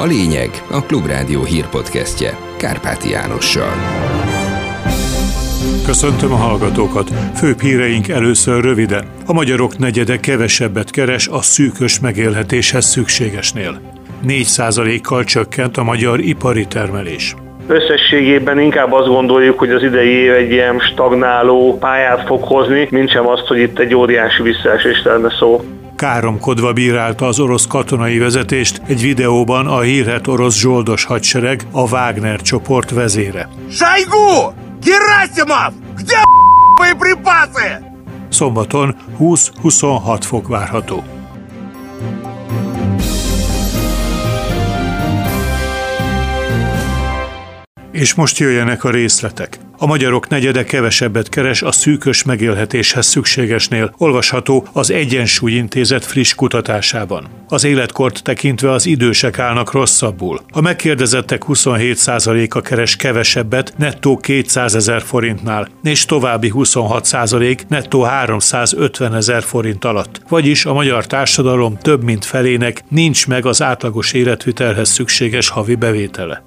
A lényeg a Klubrádió hírpodcastje Kárpáti Jánossal. Köszöntöm a hallgatókat. Főbb híreink először röviden. A magyarok negyede kevesebbet keres a szűkös megélhetéshez szükségesnél. 4%-kal csökkent a magyar ipari termelés. Összességében inkább azt gondoljuk, hogy az idei év egy ilyen stagnáló pályát fog hozni, mint sem azt, hogy itt egy óriási visszaesést lenne szó káromkodva bírálta az orosz katonai vezetést egy videóban a hírhet orosz zsoldos hadsereg, a Wagner csoport vezére. Sajgu! Gerasimov! Где боеприпасы? Szombaton 20-26 fok várható. És most jöjjenek a részletek. A magyarok negyede kevesebbet keres a szűkös megélhetéshez szükségesnél, olvasható az Egyensúly Intézet friss kutatásában. Az életkort tekintve az idősek állnak rosszabbul. A megkérdezettek 27%-a keres kevesebbet nettó 200 ezer forintnál, és további 26% nettó 350 ezer forint alatt. Vagyis a magyar társadalom több mint felének nincs meg az átlagos életvitelhez szükséges havi bevétele.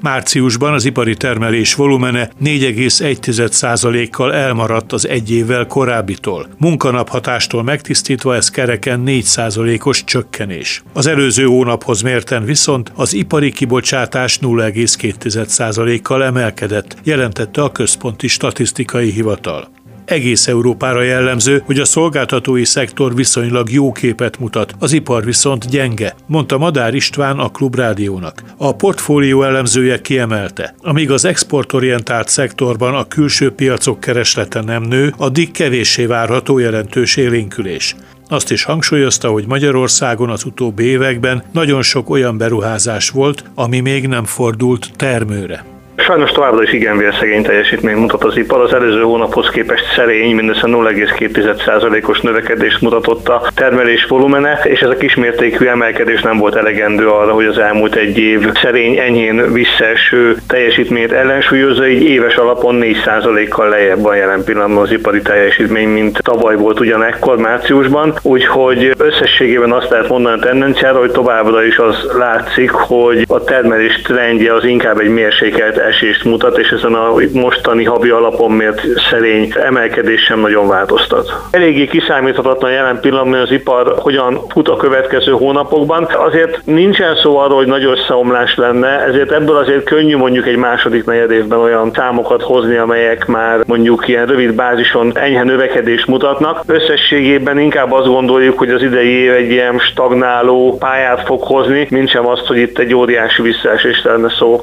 Márciusban az ipari termelés volumene 4,1%-kal elmaradt az egy évvel korábbitól. Munkanaphatástól megtisztítva ez kereken 4%-os csökkenés. Az előző hónaphoz mérten viszont az ipari kibocsátás 0,2%-kal emelkedett, jelentette a Központi Statisztikai Hivatal. Egész Európára jellemző, hogy a szolgáltatói szektor viszonylag jó képet mutat, az ipar viszont gyenge, mondta Madár István a Klubrádiónak. A portfólió elemzője kiemelte, amíg az exportorientált szektorban a külső piacok kereslete nem nő, addig kevéssé várható jelentős élénkülés. Azt is hangsúlyozta, hogy Magyarországon az utóbbi években nagyon sok olyan beruházás volt, ami még nem fordult termőre. Sajnos továbbra is igen vérszegény teljesítmény mutat az ipar. Az előző hónaphoz képest szerény, mindössze 0,2%-os növekedést mutatott a termelés volumene, és ez a kismértékű emelkedés nem volt elegendő arra, hogy az elmúlt egy év szerény, enyhén visszaeső teljesítményt ellensúlyozza, így éves alapon 4%-kal lejjebb van jelen pillanatban az ipari teljesítmény, mint tavaly volt ugyanekkor márciusban. Úgyhogy összességében azt lehet mondani a tendenciára, hogy továbbra is az látszik, hogy a termelés trendje az inkább egy mérsékelt esést mutat, és ezen a mostani havi alapon mért szerény emelkedés sem nagyon változtat. Eléggé kiszámíthatatlan jelen pillanatban az ipar hogyan fut a következő hónapokban. Azért nincsen szó arról, hogy nagy összeomlás lenne, ezért ebből azért könnyű mondjuk egy második negyed évben olyan számokat hozni, amelyek már mondjuk ilyen rövid bázison enyhe növekedést mutatnak. Összességében inkább azt gondoljuk, hogy az idei év egy ilyen stagnáló pályát fog hozni, mint azt, hogy itt egy óriási visszaesés lenne szó.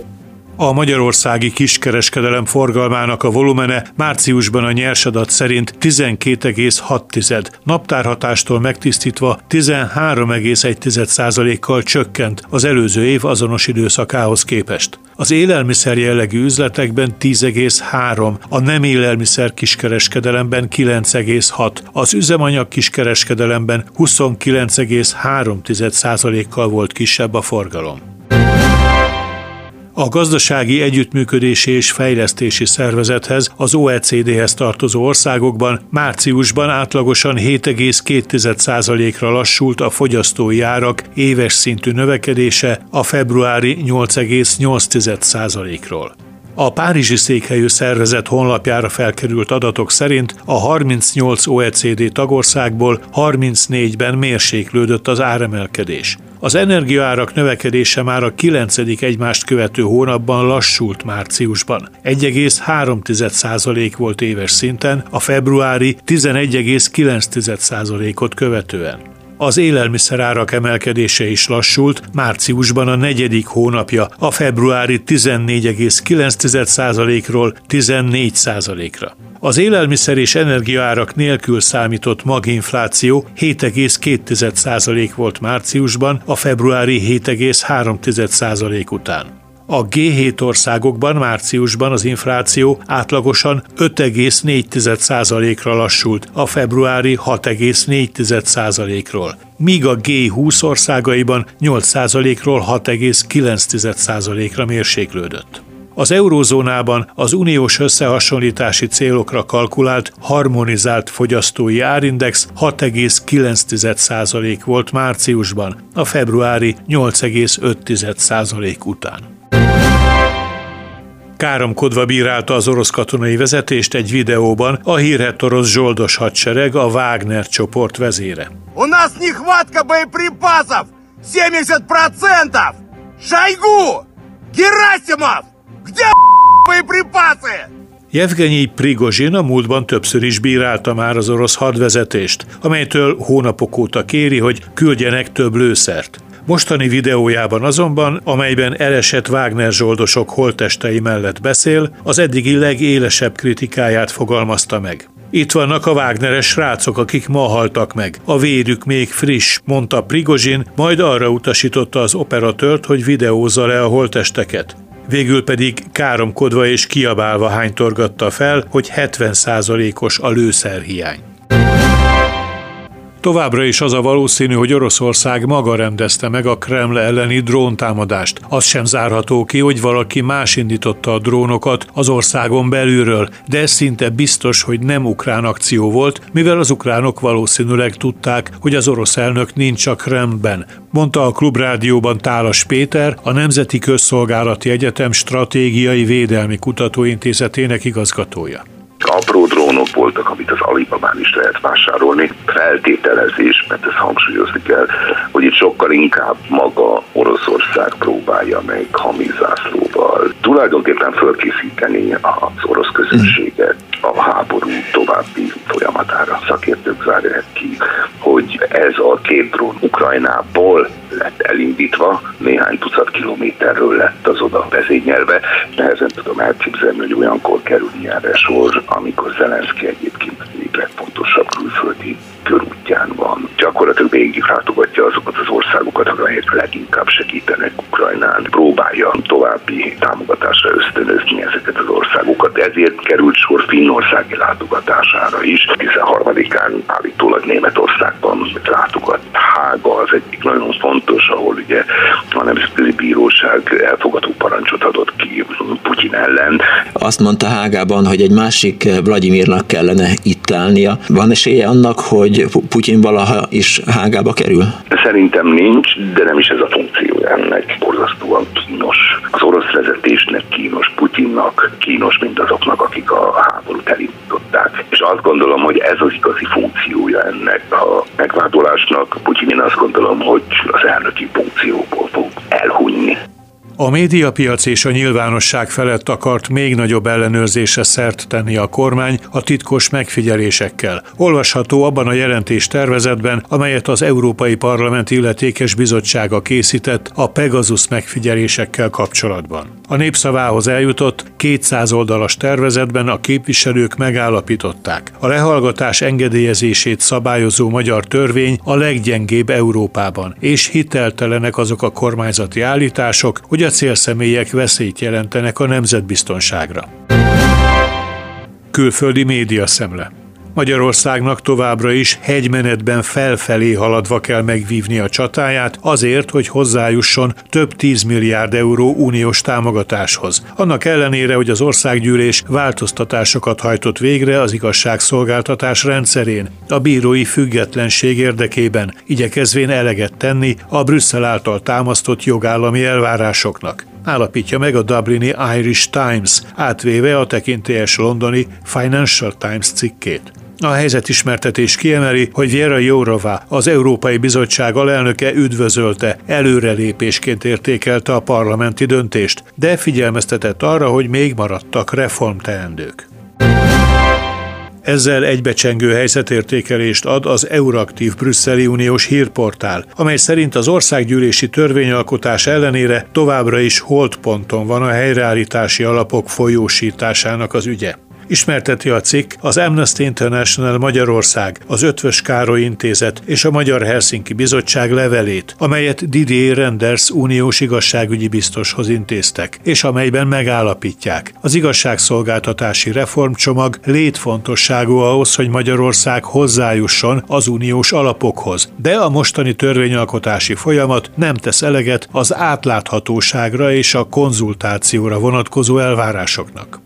A magyarországi kiskereskedelem forgalmának a volumene márciusban a nyersadat szerint 12,6, naptárhatástól megtisztítva 13,1%-kal csökkent az előző év azonos időszakához képest. Az élelmiszer jellegű üzletekben 10,3, a nem élelmiszer kiskereskedelemben 9,6, az üzemanyag kiskereskedelemben 29,3%-kal volt kisebb a forgalom. A Gazdasági Együttműködési és Fejlesztési Szervezethez, az OECD-hez tartozó országokban márciusban átlagosan 7,2%-ra lassult a fogyasztói árak éves szintű növekedése a februári 8,8%-ról. A Párizsi székhelyű szervezet honlapjára felkerült adatok szerint a 38 OECD tagországból 34-ben mérséklődött az áremelkedés. Az energiaárak növekedése már a 9. egymást követő hónapban lassult márciusban. 1,3% volt éves szinten, a februári 11,9%-ot követően. Az élelmiszerárak emelkedése is lassult, márciusban a negyedik hónapja, a februári 14,9%-ról 14%-ra. Az élelmiszer és energiaárak nélkül számított maginfláció 7,2% volt márciusban, a februári 7,3% után. A G7 országokban márciusban az infláció átlagosan 5,4%-ra lassult, a februári 6,4%-ról, míg a G20 országaiban 8%-ról 6,9%-ra mérséklődött. Az eurózónában az uniós összehasonlítási célokra kalkulált harmonizált fogyasztói árindex 6,9% volt márciusban, a februári 8,5% után. Káromkodva bírálta az orosz katonai vezetést egy videóban a hírhet orosz zsoldos hadsereg, a Wagner csoport vezére. У нас нехватка боеприпасов! 70%! Шойгу! Герасимов! Где боеприпасы? Jevgenyi Prigozsin a múltban többször is bírálta már az orosz hadvezetést, amelytől hónapok óta kéri, hogy küldjenek több lőszert. Mostani videójában azonban, amelyben elesett Wagner zsoldosok holtestei mellett beszél, az eddigi legélesebb kritikáját fogalmazta meg. Itt vannak a Wagneres srácok, akik ma haltak meg. A vérük még friss, mondta Prigozsin, majd arra utasította az operatőrt, hogy videózza le a holtesteket. Végül pedig káromkodva és kiabálva hánytorgatta fel, hogy 70%-os a lőszerhiány. Továbbra is az a valószínű, hogy Oroszország maga rendezte meg a Kreml elleni dróntámadást. Az sem zárható ki, hogy valaki más indította a drónokat az országon belülről, de ez szinte biztos, hogy nem ukrán akció volt, mivel az ukránok valószínűleg tudták, hogy az orosz elnök nincs a Kremlben, mondta a Klubrádióban Tálas Péter, a Nemzeti Közszolgálati Egyetem Stratégiai Védelmi Kutatóintézetének igazgatója apró drónok voltak, amit az Alibabán is lehet vásárolni. Feltételezés, mert ezt hangsúlyozni kell, hogy itt sokkal inkább maga Oroszország próbálja meg hamizászlóval tulajdonképpen fölkészíteni az orosz közönséget a háború további folyamatára. Szakértők zárják ki, hogy ez a két drón Ukrajnából lett elindítva, néhány tucat kilométerről lett az oda vezényelve. Nehezen tudom elképzelni, hogy olyankor kerül ilyenre sor, amikor Zelenszky egyébként egyik legfontosabb külföldi körútján van. Gyakorlatilag végig látogatja azokat az országokat, amelyek leginkább segítenek Ukrajnán. Próbálja további támogatásra ösztönözni ezeket az országokat. Ezért került sor Finnországi látogatására is. 13-án állítólag Németországban látogat Hága az egyik nagyon fontos, ahol ugye a Nemzetközi Bíróság elfogadó parancsot adott ki Putyin ellen. Azt mondta Hágában, hogy egy másik Vladimirnak kellene itt állnia. Van esélye annak, hogy Putyin valaha is Hágába kerül? Szerintem nincs, de nem is ez a funkció ennek. Borzasztóan kínos. Az orosz vezetésnek kínos, Putyinnak kínos, mint azoknak, akik a háborút elindították. És azt gondolom, hogy ez az igazi funkciója ennek a megvádolásnak. Putyin én azt gondolom, hogy az elnöki elhunyni. A médiapiac és a nyilvánosság felett akart még nagyobb ellenőrzése szert tenni a kormány a titkos megfigyelésekkel. Olvasható abban a jelentés tervezetben, amelyet az Európai Parlament illetékes bizottsága készített a Pegasus megfigyelésekkel kapcsolatban. A népszavához eljutott 200 oldalas tervezetben a képviselők megállapították. A lehallgatás engedélyezését szabályozó magyar törvény a leggyengébb Európában, és hiteltelenek azok a kormányzati állítások, hogy a célszemélyek veszélyt jelentenek a nemzetbiztonságra. Külföldi média szemle. Magyarországnak továbbra is hegymenetben felfelé haladva kell megvívni a csatáját azért, hogy hozzájusson több 10 milliárd euró uniós támogatáshoz. Annak ellenére, hogy az országgyűlés változtatásokat hajtott végre az igazságszolgáltatás rendszerén, a bírói függetlenség érdekében, igyekezvén eleget tenni a Brüsszel által támasztott jogállami elvárásoknak állapítja meg a Dublini Irish Times, átvéve a tekintélyes londoni Financial Times cikkét. A helyzetismertetés kiemeli, hogy Viera Jourova, az Európai Bizottság alelnöke üdvözölte, előrelépésként értékelte a parlamenti döntést, de figyelmeztetett arra, hogy még maradtak reformteendők. Ezzel egybecsengő helyzetértékelést ad az Euraktív brüsszeli uniós hírportál, amely szerint az országgyűlési törvényalkotás ellenére továbbra is holdponton van a helyreállítási alapok folyósításának az ügye. Ismerteti a cikk az Amnesty International Magyarország, az Ötvös Károly Intézet és a Magyar Helsinki Bizottság levelét, amelyet Didier Renders uniós igazságügyi biztoshoz intéztek, és amelyben megállapítják. Az igazságszolgáltatási reformcsomag létfontosságú ahhoz, hogy Magyarország hozzájusson az uniós alapokhoz, de a mostani törvényalkotási folyamat nem tesz eleget az átláthatóságra és a konzultációra vonatkozó elvárásoknak.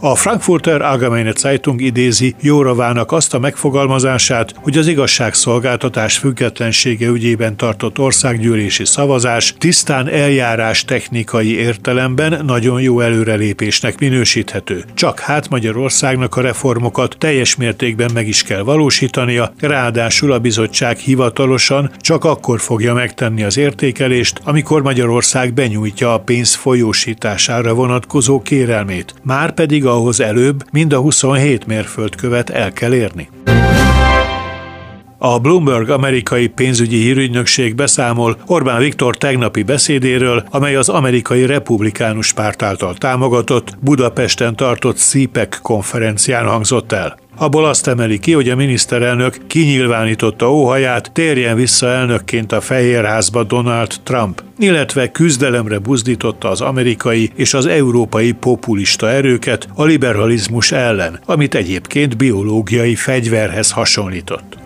A Frankfurter Allgemeine Zeitung idézi Jóravának azt a megfogalmazását, hogy az igazságszolgáltatás függetlensége ügyében tartott országgyűlési szavazás tisztán eljárás technikai értelemben nagyon jó előrelépésnek minősíthető. Csak hát Magyarországnak a reformokat teljes mértékben meg is kell valósítania, ráadásul a bizottság hivatalosan csak akkor fogja megtenni az értékelést, amikor Magyarország benyújtja a pénz folyósítására vonatkozó kérelmét. Már pedig ahhoz előbb mind a 27 mérföldkövet el kell érni. A Bloomberg amerikai pénzügyi hírügynökség beszámol Orbán Viktor tegnapi beszédéről, amely az amerikai republikánus párt által támogatott Budapesten tartott CPEC konferencián hangzott el. Abból azt emeli ki, hogy a miniszterelnök kinyilvánította óhaját, térjen vissza elnökként a Fehérházba Donald Trump, illetve küzdelemre buzdította az amerikai és az európai populista erőket a liberalizmus ellen, amit egyébként biológiai fegyverhez hasonlított.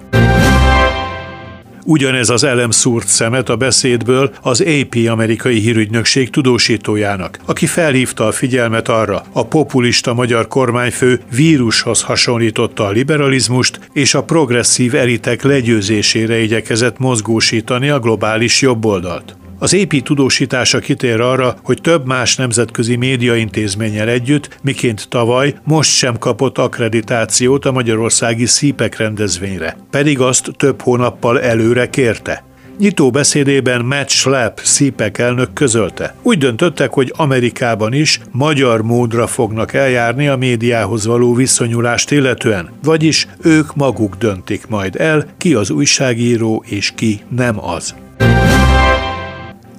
Ugyanez az elem szúrt szemet a beszédből az AP amerikai hírügynökség tudósítójának, aki felhívta a figyelmet arra, a populista magyar kormányfő vírushoz hasonlította a liberalizmust, és a progresszív elitek legyőzésére igyekezett mozgósítani a globális jobboldalt. Az épi tudósítása kitér arra, hogy több más nemzetközi médiaintézménnyel együtt, miként tavaly, most sem kapott akkreditációt a magyarországi szípek rendezvényre, pedig azt több hónappal előre kérte. Nyitó beszédében Matt Schlapp szípek elnök közölte. Úgy döntöttek, hogy Amerikában is magyar módra fognak eljárni a médiához való viszonyulást illetően, vagyis ők maguk döntik majd el, ki az újságíró és ki nem az.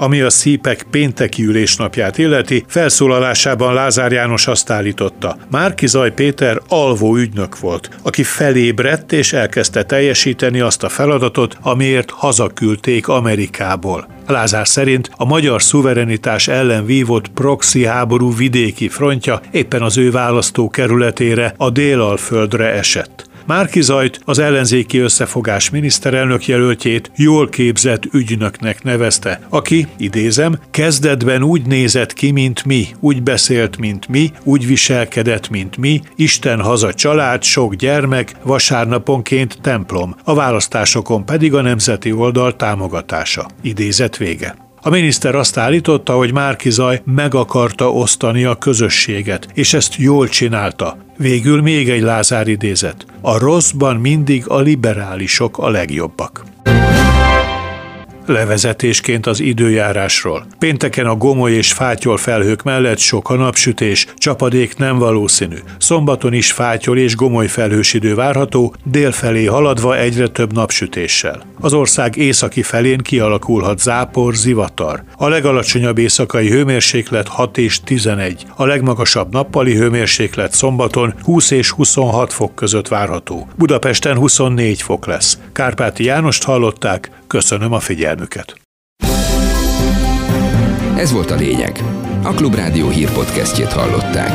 Ami a szípek pénteki ülésnapját illeti, felszólalásában Lázár János azt állította. Márki Zaj Péter alvó ügynök volt, aki felébredt és elkezdte teljesíteni azt a feladatot, amiért hazaküldték Amerikából. Lázár szerint a magyar szuverenitás ellen vívott proxy háború vidéki frontja éppen az ő választókerületére, a Délalföldre esett. Márkizajt az ellenzéki összefogás miniszterelnök jelöltjét jól képzett ügynöknek nevezte, aki, idézem, kezdetben úgy nézett ki, mint mi, úgy beszélt, mint mi, úgy viselkedett, mint mi, Isten haza család, sok gyermek, vasárnaponként templom, a választásokon pedig a nemzeti oldal támogatása. Idézet vége. A miniszter azt állította, hogy Márkizaj meg akarta osztani a közösséget, és ezt jól csinálta. Végül még egy Lázár idézet. A rosszban mindig a liberálisok a legjobbak levezetésként az időjárásról. Pénteken a gomoly és fátyol felhők mellett sok a napsütés, csapadék nem valószínű. Szombaton is fátyol és gomoly felhős idő várható, délfelé haladva egyre több napsütéssel. Az ország északi felén kialakulhat zápor, zivatar. A legalacsonyabb éjszakai hőmérséklet 6 és 11, a legmagasabb nappali hőmérséklet szombaton 20 és 26 fok között várható. Budapesten 24 fok lesz. Kárpáti Jánost hallották, köszönöm a figyelmüket. Ez volt a lényeg. A Klubrádió hírpodcastjét hallották.